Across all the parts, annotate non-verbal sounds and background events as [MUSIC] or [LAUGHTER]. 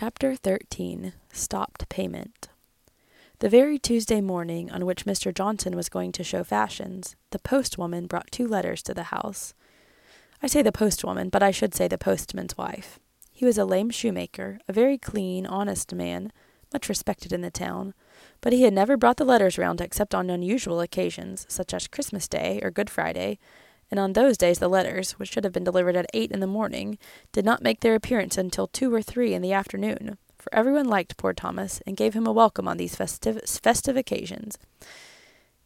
Chapter 13 Stopped Payment The very Tuesday morning on which Mr. Johnson was going to show fashions, the postwoman brought two letters to the house. I say the postwoman, but I should say the postman's wife. He was a lame shoemaker, a very clean, honest man, much respected in the town, but he had never brought the letters round except on unusual occasions, such as Christmas Day or Good Friday, and on those days the letters, which should have been delivered at eight in the morning, did not make their appearance until two or three in the afternoon, for everyone liked poor Thomas, and gave him a welcome on these festive, festive occasions.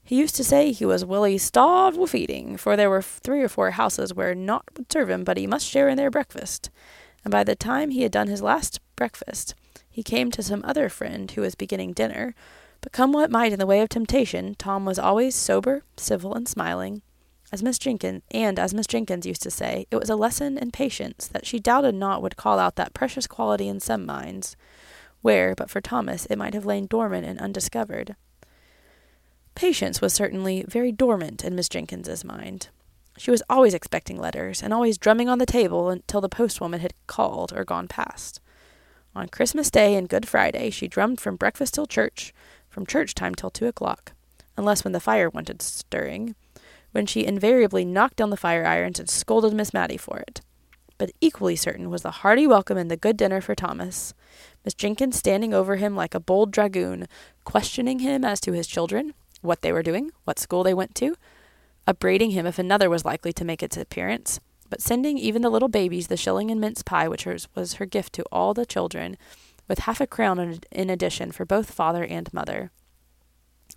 He used to say he was willy starved with eating, for there were three or four houses where naught would serve him but he must share in their breakfast. And by the time he had done his last breakfast, he came to some other friend who was beginning dinner, but come what might in the way of temptation, Tom was always sober, civil, and smiling. As Miss Jenkins and as Miss Jenkins used to say, it was a lesson in patience that she doubted not would call out that precious quality in some minds, where, but for Thomas, it might have lain dormant and undiscovered. Patience was certainly very dormant in Miss Jenkins's mind. She was always expecting letters, and always drumming on the table until the postwoman had called or gone past. On Christmas Day and Good Friday she drummed from breakfast till church, from church time till two o'clock, unless when the fire wanted stirring, when she invariably knocked down the fire irons and scolded Miss Matty for it. But equally certain was the hearty welcome and the good dinner for Thomas, Miss Jenkins standing over him like a bold dragoon, questioning him as to his children, what they were doing, what school they went to, upbraiding him if another was likely to make its appearance, but sending even the little babies the shilling and mince pie which was her gift to all the children, with half a crown in addition for both father and mother.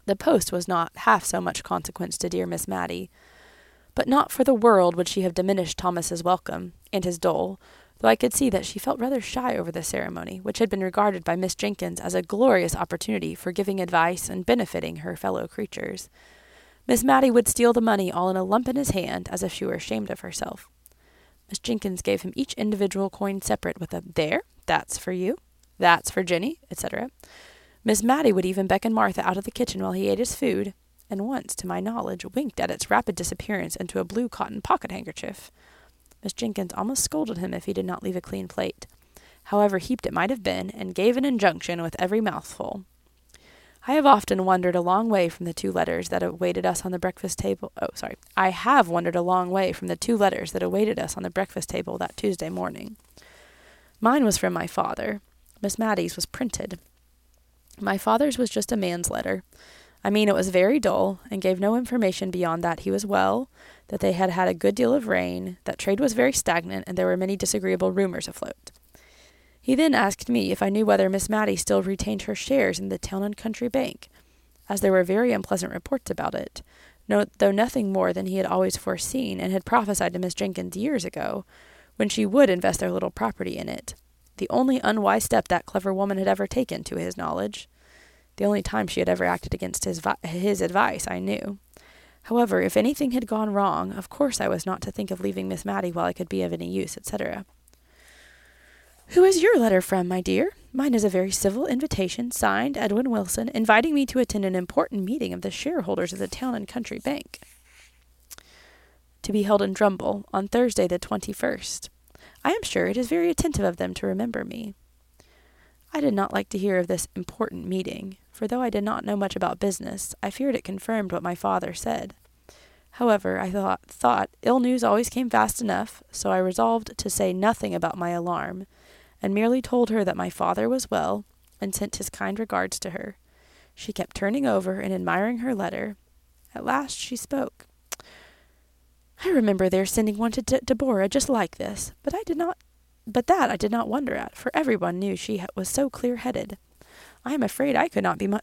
The post was not half so much consequence to dear Miss Matty, but not for the world would she have diminished Thomas's welcome, and his dole, though I could see that she felt rather shy over the ceremony, which had been regarded by Miss Jenkins as a glorious opportunity for giving advice and benefiting her fellow creatures. Miss Matty would steal the money all in a lump in his hand, as if she were ashamed of herself. Miss Jenkins gave him each individual coin separate with a there, that's for you, that's for Jenny, etc. Miss Matty would even beckon Martha out of the kitchen while he ate his food, and once, to my knowledge, winked at its rapid disappearance into a blue cotton pocket handkerchief. Miss Jenkins almost scolded him if he did not leave a clean plate, however heaped it might have been, and gave an injunction with every mouthful. I have often wandered a long way from the two letters that awaited us on the breakfast table. Oh, sorry. I have wandered a long way from the two letters that awaited us on the breakfast table that Tuesday morning. Mine was from my father. Miss Matty's was printed. My father's was just a man's letter. I mean, it was very dull, and gave no information beyond that he was well, that they had had a good deal of rain, that trade was very stagnant, and there were many disagreeable rumors afloat. He then asked me if I knew whether Miss Matty still retained her shares in the Town and Country Bank, as there were very unpleasant reports about it, no, though nothing more than he had always foreseen and had prophesied to Miss Jenkins years ago, when she would invest their little property in it, the only unwise step that clever woman had ever taken, to his knowledge. The only time she had ever acted against his, vi- his advice, I knew. However, if anything had gone wrong, of course I was not to think of leaving Miss Matty while I could be of any use, etc. Who is your letter from, my dear? Mine is a very civil invitation, signed Edwin Wilson, inviting me to attend an important meeting of the shareholders of the Town and Country Bank, to be held in Drumble on Thursday the twenty first. I am sure it is very attentive of them to remember me. I did not like to hear of this important meeting, for though I did not know much about business, I feared it confirmed what my father said. However, I thought, thought ill news always came fast enough, so I resolved to say nothing about my alarm, and merely told her that my father was well, and sent his kind regards to her. She kept turning over and admiring her letter. At last she spoke. I remember their sending one to De- Deborah just like this, but I did not but that I did not wonder at, for everyone knew she was so clear-headed. I am afraid I could not be mu-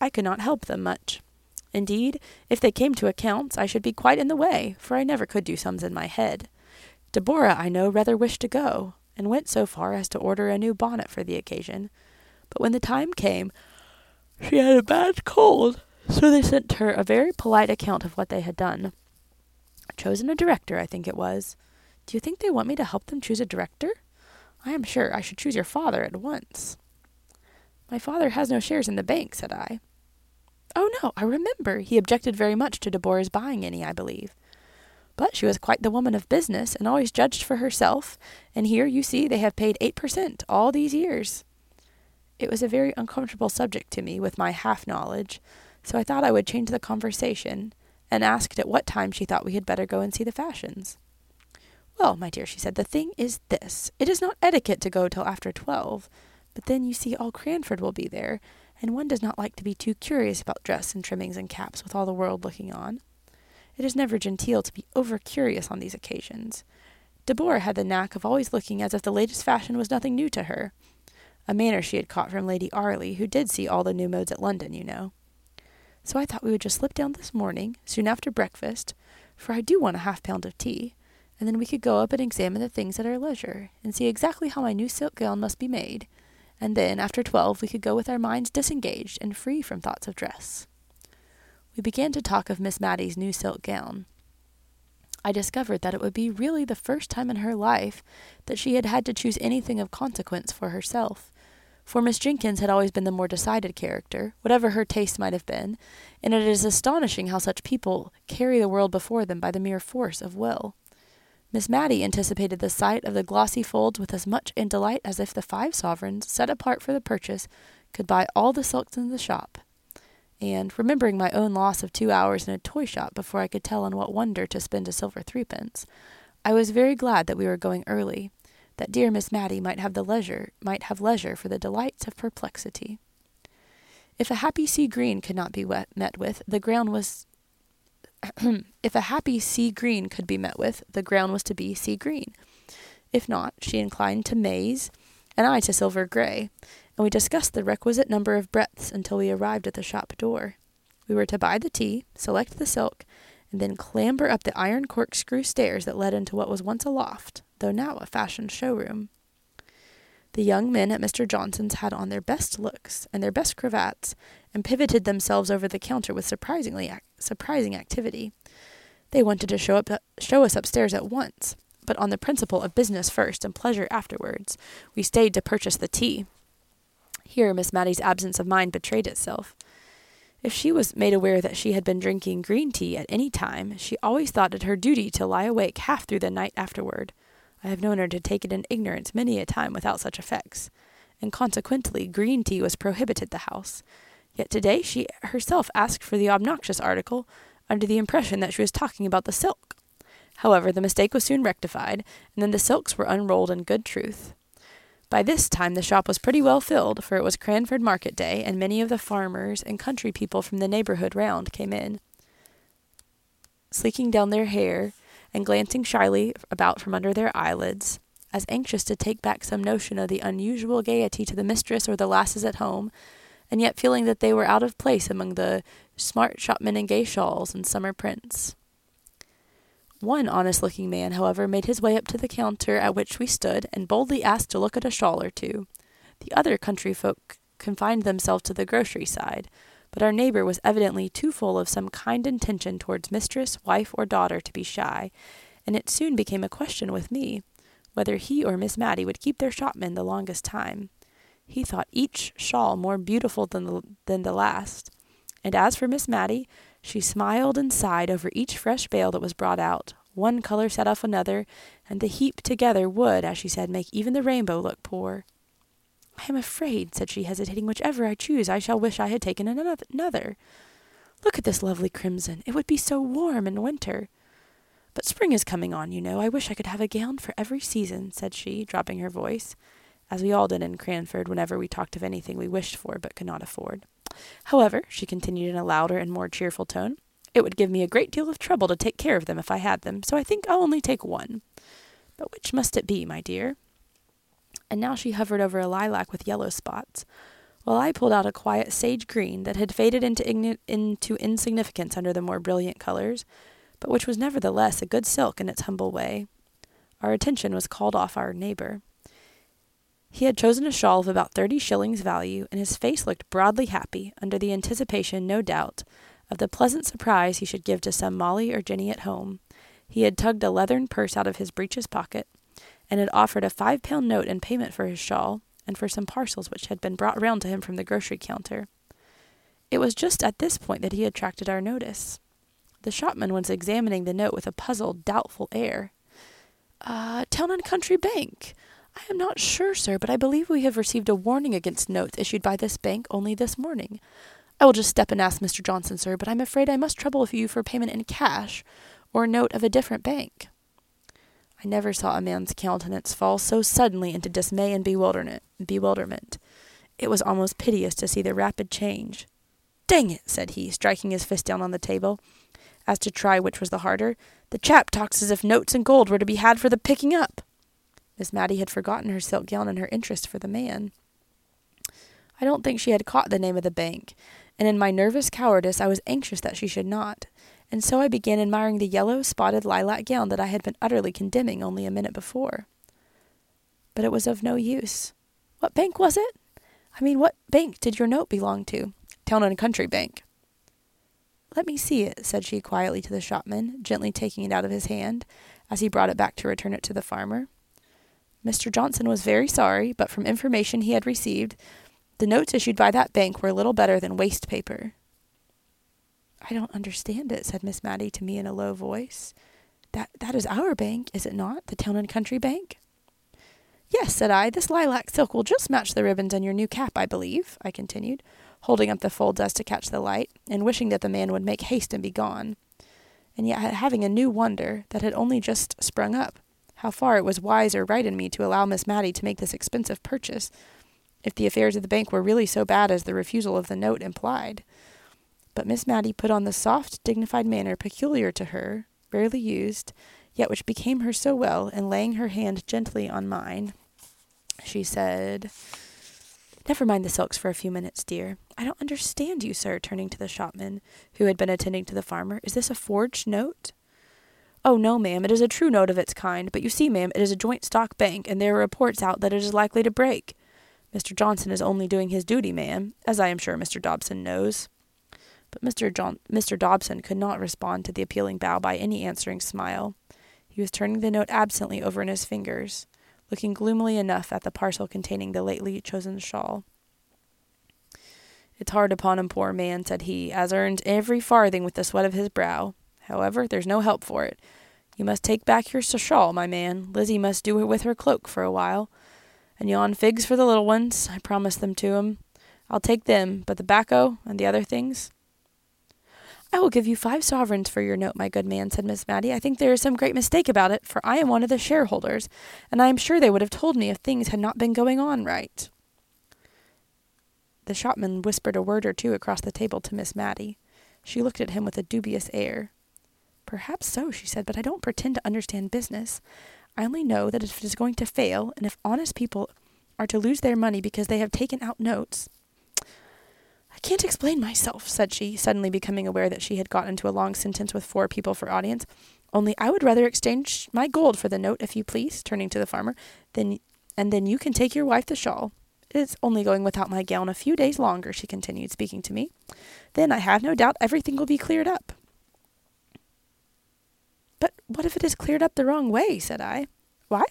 I could not help them much. Indeed, if they came to accounts, I should be quite in the way, for I never could do sums in my head. Deborah, I know, rather wished to go, and went so far as to order a new bonnet for the occasion. But when the time came, she had a bad cold, so they sent her a very polite account of what they had done. Chosen a director, I think it was. Do you think they want me to help them choose a director? I am sure I should choose your father at once. My father has no shares in the bank, said I. Oh, no, I remember. He objected very much to Deborah's buying any, I believe. But she was quite the woman of business and always judged for herself, and here you see they have paid eight per cent all these years. It was a very uncomfortable subject to me with my half knowledge, so I thought I would change the conversation, and asked at what time she thought we had better go and see the fashions. Well, my dear, she said, the thing is this. It is not etiquette to go till after twelve, but then you see all Cranford will be there, and one does not like to be too curious about dress and trimmings and caps with all the world looking on. It is never genteel to be over curious on these occasions. Deborah had the knack of always looking as if the latest fashion was nothing new to her, a manner she had caught from Lady Arley, who did see all the new modes at London, you know. So I thought we would just slip down this morning, soon after breakfast, for I do want a half pound of tea, and then we could go up and examine the things at our leisure, and see exactly how my new silk gown must be made, and then, after twelve, we could go with our minds disengaged and free from thoughts of dress. We began to talk of Miss Matty's new silk gown. I discovered that it would be really the first time in her life that she had had to choose anything of consequence for herself, for Miss Jenkins had always been the more decided character, whatever her taste might have been, and it is astonishing how such people carry the world before them by the mere force of will. Miss Matty anticipated the sight of the glossy folds with as much in delight as if the five sovereigns, set apart for the purchase, could buy all the silks in the shop. And, remembering my own loss of two hours in a toy shop before I could tell on what wonder to spend a silver threepence, I was very glad that we were going early, that dear Miss Matty might have the leisure might have leisure for the delights of perplexity. If a happy sea green could not be met with, the ground was [CLEARS THROAT] if a happy sea green could be met with, the ground was to be sea green. If not, she inclined to maize, and I to silver gray, and we discussed the requisite number of breadths until we arrived at the shop door. We were to buy the tea, select the silk, and then clamber up the iron corkscrew stairs that led into what was once a loft, though now a fashion showroom. The young men at Mr. Johnson's had on their best looks and their best cravats, and pivoted themselves over the counter with surprisingly surprising activity. They wanted to show up show us upstairs at once, but on the principle of business first and pleasure afterwards, we stayed to purchase the tea. Here Miss Matty's absence of mind betrayed itself. If she was made aware that she had been drinking green tea at any time, she always thought it her duty to lie awake half through the night afterward. I have known her to take it in ignorance many a time without such effects, and consequently green tea was prohibited the house. Yet today she herself asked for the obnoxious article under the impression that she was talking about the silk. However, the mistake was soon rectified, and then the silks were unrolled in good truth. By this time the shop was pretty well filled, for it was Cranford market day, and many of the farmers and country people from the neighborhood round came in, sleeking down their hair and glancing shyly about from under their eyelids, as anxious to take back some notion of the unusual gaiety to the mistress or the lasses at home, and yet feeling that they were out of place among the smart shopmen in gay shawls and summer prints. One honest looking man, however, made his way up to the counter at which we stood, and boldly asked to look at a shawl or two. The other country folk confined themselves to the grocery side, but our neighbor was evidently too full of some kind intention towards mistress, wife, or daughter to be shy, and it soon became a question with me whether he or Miss Matty would keep their shopman the longest time. He thought each shawl more beautiful than the, than the last, and as for Miss Matty, she smiled and sighed over each fresh bale that was brought out. One color set off another, and the heap together would, as she said, make even the rainbow look poor. I am afraid, said she, hesitating, whichever I choose, I shall wish I had taken another. Look at this lovely crimson. It would be so warm in winter. But spring is coming on, you know. I wish I could have a gown for every season, said she, dropping her voice, as we all did in Cranford whenever we talked of anything we wished for but could not afford. However, she continued in a louder and more cheerful tone, it would give me a great deal of trouble to take care of them if I had them, so I think I'll only take one. But which must it be, my dear? And now she hovered over a lilac with yellow spots, while I pulled out a quiet sage green that had faded into, into insignificance under the more brilliant colors, but which was nevertheless a good silk in its humble way. Our attention was called off our neighbor. He had chosen a shawl of about thirty shillings value, and his face looked broadly happy, under the anticipation, no doubt, of the pleasant surprise he should give to some Molly or Jenny at home. He had tugged a leathern purse out of his breeches pocket, and had offered a five pound note in payment for his shawl and for some parcels which had been brought round to him from the grocery counter. It was just at this point that he attracted our notice. The shopman was examining the note with a puzzled, doubtful air. Uh, Town and Country Bank. I am not sure, sir, but I believe we have received a warning against notes issued by this bank only this morning. I will just step and ask Mr. Johnson, sir, but I'm afraid I must trouble you for payment in cash or note of a different bank. I never saw a man's countenance fall so suddenly into dismay and bewilderment. It was almost piteous to see the rapid change. Dang it, said he, striking his fist down on the table, as to try which was the harder. The chap talks as if notes and gold were to be had for the picking up. Miss Matty had forgotten her silk gown and her interest for the man. I don't think she had caught the name of the bank, and in my nervous cowardice I was anxious that she should not, and so I began admiring the yellow, spotted lilac gown that I had been utterly condemning only a minute before. But it was of no use. What bank was it? I mean, what bank did your note belong to? Town and Country Bank. Let me see it, said she quietly to the shopman, gently taking it out of his hand as he brought it back to return it to the farmer. Mr. Johnson was very sorry, but from information he had received, the notes issued by that bank were little better than waste paper. I don't understand it, said Miss Matty to me in a low voice. That that is our bank, is it not? The Town and Country Bank? Yes, said I. This lilac silk will just match the ribbons on your new cap, I believe, I continued, holding up the folds as to catch the light, and wishing that the man would make haste and be gone. And yet having a new wonder that had only just sprung up, how far it was wise or right in me to allow Miss Matty to make this expensive purchase, if the affairs of the bank were really so bad as the refusal of the note implied. But Miss Matty put on the soft, dignified manner peculiar to her, rarely used, yet which became her so well, and laying her hand gently on mine, she said, Never mind the silks for a few minutes, dear. I don't understand you, sir, turning to the shopman, who had been attending to the farmer. Is this a forged note? Oh, no, ma'am, it is a true note of its kind, but you see, ma'am, it is a joint stock bank, and there are reports out that it is likely to break. Mr. Johnson is only doing his duty, ma'am, as I am sure Mr. Dobson knows. But Mr. John- Mr. Dobson could not respond to the appealing bow by any answering smile. He was turning the note absently over in his fingers, looking gloomily enough at the parcel containing the lately chosen shawl. It's hard upon a poor man, said he, as earns every farthing with the sweat of his brow. However, there's no help for it. You must take back your shawl, my man. Lizzie must do it with her cloak for a while. And yon figs for the little ones. I promised them to 'em. I'll take them, but the tobacco and the other things. I will give you five sovereigns for your note, my good man, said Miss Matty. I think there is some great mistake about it, for I am one of the shareholders, and I am sure they would have told me if things had not been going on right. The shopman whispered a word or two across the table to Miss Matty. She looked at him with a dubious air. Perhaps so, she said, but I don't pretend to understand business. I only know that if it is going to fail, and if honest people are to lose their money because they have taken out notes, I can't explain myself, said she, suddenly becoming aware that she had got into a long sentence with four people for audience. Only I would rather exchange my gold for the note, if you please, turning to the farmer, then and then you can take your wife the shawl. It is only going without my gown a few days longer, she continued, speaking to me. Then I have no doubt everything will be cleared up. But what if it is cleared up the wrong way? said I. Why?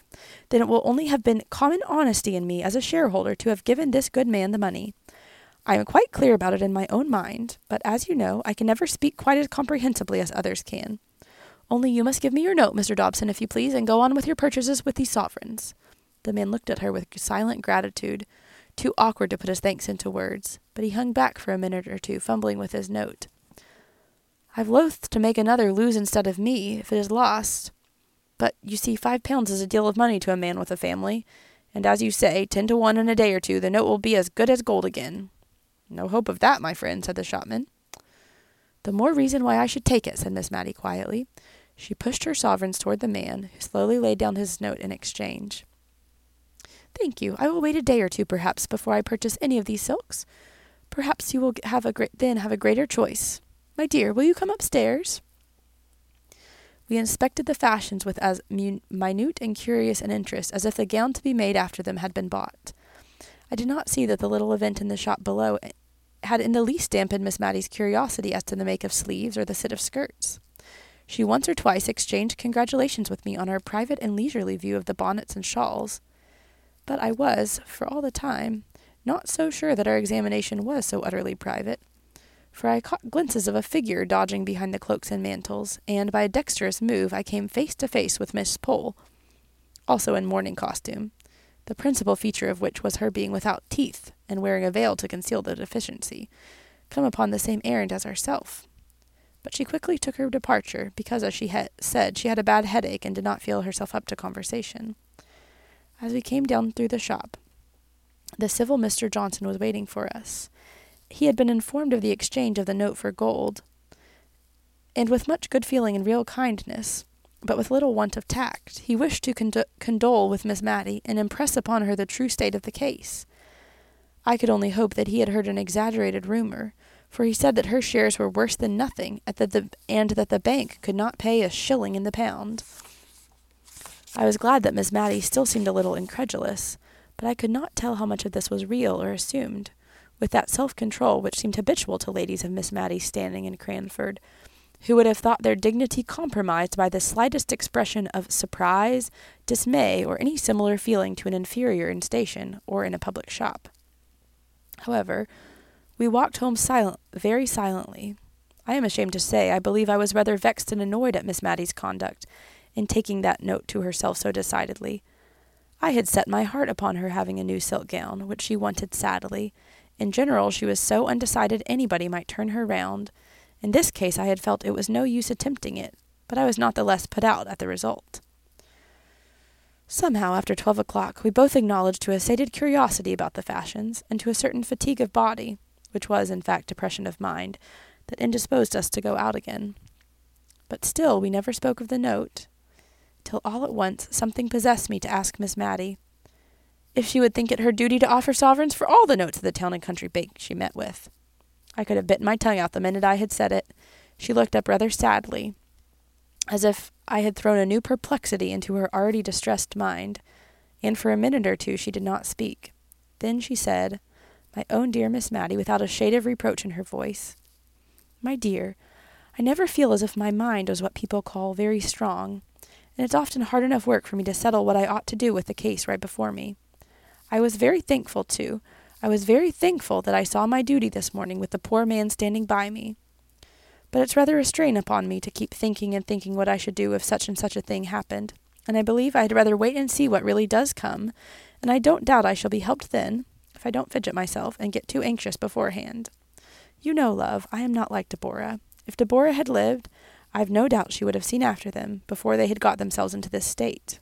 Then it will only have been common honesty in me as a shareholder to have given this good man the money. I am quite clear about it in my own mind, but as you know, I can never speak quite as comprehensibly as others can. Only you must give me your note, Mr. Dobson, if you please, and go on with your purchases with these sovereigns. The man looked at her with silent gratitude, too awkward to put his thanks into words, but he hung back for a minute or two, fumbling with his note. I've loath to make another lose instead of me, if it is lost. But you see, five pounds is a deal of money to a man with a family, and as you say, ten to one in a day or two, the note will be as good as gold again. No hope of that, my friend, said the shopman. The more reason why I should take it, said Miss Matty quietly. She pushed her sovereigns toward the man, who slowly laid down his note in exchange. Thank you. I will wait a day or two, perhaps, before I purchase any of these silks. Perhaps you will have a then have a greater choice. My dear, will you come upstairs? We inspected the fashions with as minute and curious an interest as if the gown to be made after them had been bought. I did not see that the little event in the shop below had in the least dampened Miss Matty's curiosity as to the make of sleeves or the sit of skirts. She once or twice exchanged congratulations with me on our private and leisurely view of the bonnets and shawls. But I was, for all the time, not so sure that our examination was so utterly private. for I caught glimpses of a figure dodging behind the cloaks and mantles, and by a dexterous move I came face to face with Miss Pole, also in mourning costume, the principal feature of which was her being without teeth and wearing a veil to conceal the deficiency, come upon the same errand as herself. But she quickly took her departure, because, as she had said, she had a bad headache and did not feel herself up to conversation. As we came down through the shop, the civil Mr. Johnson was waiting for us. He had been informed of the exchange of the note for gold, and with much good feeling and real kindness, but with little want of tact, he wished to condole with Miss Matty and impress upon her the true state of the case. I could only hope that he had heard an exaggerated rumor, for he said that her shares were worse than nothing, the, and that the bank could not pay a shilling in the pound. I was glad that Miss Matty still seemed a little incredulous, but I could not tell how much of this was real or assumed with that self control which seemed habitual to ladies of Miss Matty's standing in Cranford, who would have thought their dignity compromised by the slightest expression of surprise, dismay, or any similar feeling to an inferior in station or in a public shop. However, we walked home silent, very silently. I am ashamed to say I believe I was rather vexed and annoyed at Miss Matty's conduct in taking that note to herself so decidedly. I had set my heart upon her having a new silk gown, which she wanted sadly, in general, she was so undecided anybody might turn her round. In this case, I had felt it was no use attempting it, but I was not the less put out at the result. Somehow, after twelve o'clock, we both acknowledged to a sated curiosity about the fashions, and to a certain fatigue of body, which was, in fact, depression of mind, that indisposed us to go out again. But still we never spoke of the note, till all at once something possessed me to ask Miss Matty if she would think it her duty to offer sovereigns for all the notes of the town and country bank she met with. I could have bitten my tongue out the minute I had said it. She looked up rather sadly, as if I had thrown a new perplexity into her already distressed mind, and for a minute or two she did not speak. Then she said, My own dear Miss Matty, without a shade of reproach in her voice, My dear, I never feel as if my mind was what people call very strong, and it's often hard enough work for me to settle what I ought to do with the case right before me. I was very thankful, too. I was very thankful that I saw my duty this morning with the poor man standing by me. But it's rather a strain upon me to keep thinking and thinking what I should do if such and such a thing happened, and I believe I'd rather wait and see what really does come, and I don't doubt I shall be helped then, if I don't fidget myself and get too anxious beforehand. You know, love, I am not like Deborah. If Deborah had lived, I've no doubt she would have seen after them before they had got themselves into this state.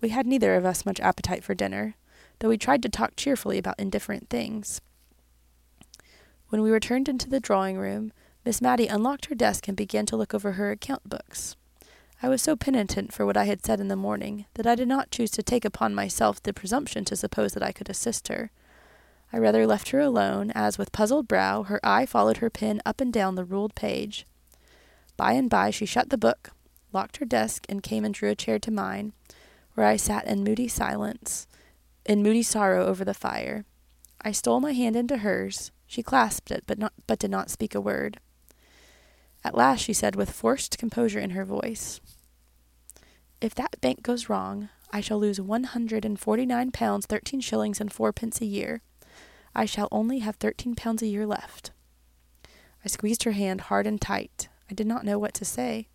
We had neither of us much appetite for dinner, though we tried to talk cheerfully about indifferent things. When we returned into the drawing room, Miss Matty unlocked her desk and began to look over her account books. I was so penitent for what I had said in the morning that I did not choose to take upon myself the presumption to suppose that I could assist her. I rather left her alone, as with puzzled brow her eye followed her pen up and down the ruled page. By and by she shut the book, locked her desk, and came and drew a chair to mine, where I sat in moody silence, in moody sorrow over the fire. I stole my hand into hers. She clasped it, but, not, but did not speak a word. At last she said, with forced composure in her voice, If that bank goes wrong, I shall lose one hundred and forty nine pounds thirteen shillings and fourpence a year. I shall only have thirteen pounds a year left. I squeezed her hand hard and tight. I did not know what to say.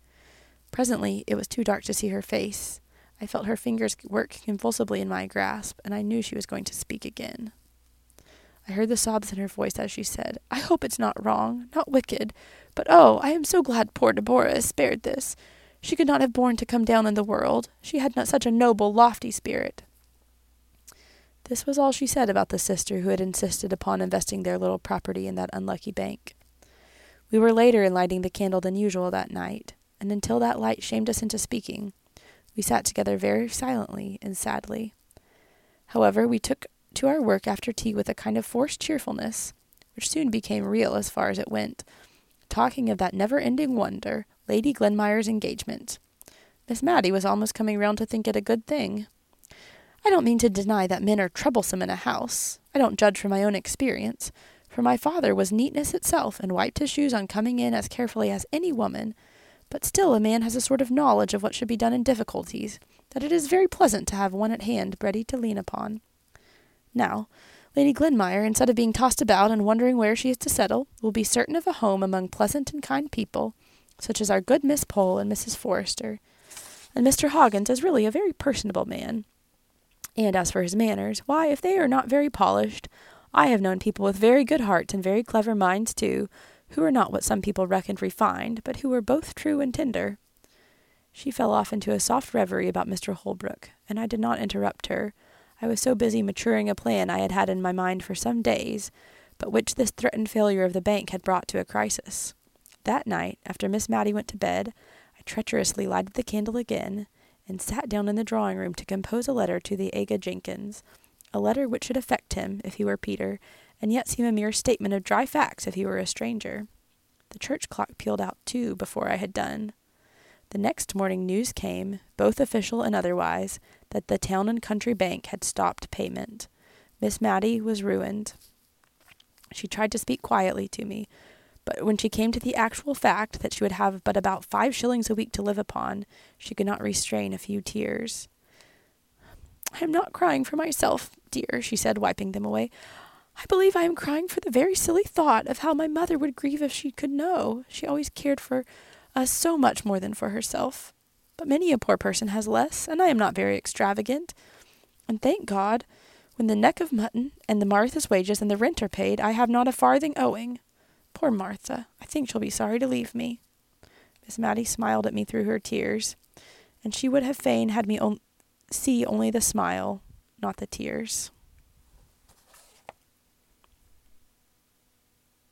Presently it was too dark to see her face. I felt her fingers work convulsively in my grasp, and I knew she was going to speak again. I heard the sobs in her voice as she said, I hope it's not wrong, not wicked, but oh, I am so glad poor Deborah is spared this. She could not have borne to come down in the world. She had not such a noble, lofty spirit. This was all she said about the sister who had insisted upon investing their little property in that unlucky bank. We were later in lighting the candle than usual that night, and until that light shamed us into speaking, we sat together very silently and sadly. However, we took to our work after tea with a kind of forced cheerfulness, which soon became real as far as it went, talking of that never ending wonder, Lady Glenmire's engagement. Miss Matty was almost coming round to think it a good thing. I don't mean to deny that men are troublesome in a house. I don't judge from my own experience, for my father was neatness itself and wiped his shoes on coming in as carefully as any woman, but still a man has a sort of knowledge of what should be done in difficulties, that it is very pleasant to have one at hand ready to lean upon. Now, Lady Glenmire, instead of being tossed about and wondering where she is to settle, will be certain of a home among pleasant and kind people, such as our good Miss Pole and Mrs. Forrester. And Mr. Hoggins is really a very personable man. And as for his manners, why, if they are not very polished, I have known people with very good hearts and very clever minds too, who were not what some people reckoned refined, but who were both true and tender. She fell off into a soft reverie about Mr. Holbrook, and I did not interrupt her. I was so busy maturing a plan I had had in my mind for some days, but which this threatened failure of the bank had brought to a crisis. That night, after Miss Matty went to bed, I treacherously lighted the candle again, and sat down in the drawing room to compose a letter to the Aga Jenkins, a letter which should affect him if he were Peter, and yet seem a mere statement of dry facts if he were a stranger. The church clock pealed out two before I had done. The next morning news came, both official and otherwise, that the Town and Country Bank had stopped payment. Miss Matty was ruined. She tried to speak quietly to me, but when she came to the actual fact that she would have but about five shillings a week to live upon, she could not restrain a few tears. I am not crying for myself, dear, she said, wiping them away. I believe I am crying for the very silly thought of how my mother would grieve if she could know. She always cared for us so much more than for herself. But many a poor person has less, and I am not very extravagant. And thank God, when the neck of mutton and the Martha's wages and the rent are paid, I have not a farthing owing. Poor Martha, I think she'll be sorry to leave me. Miss Matty smiled at me through her tears, and she would have fain had me on- see only the smile, not the tears.